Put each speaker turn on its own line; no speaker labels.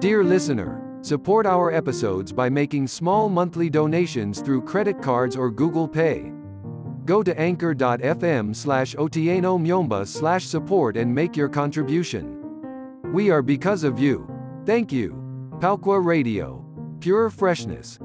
Dear listener, support our episodes by making small monthly donations through credit cards or Google Pay. Go to anchor.fm slash otieno myomba slash support and make your contribution. We are because of you. Thank you. Palqua Radio. Pure freshness.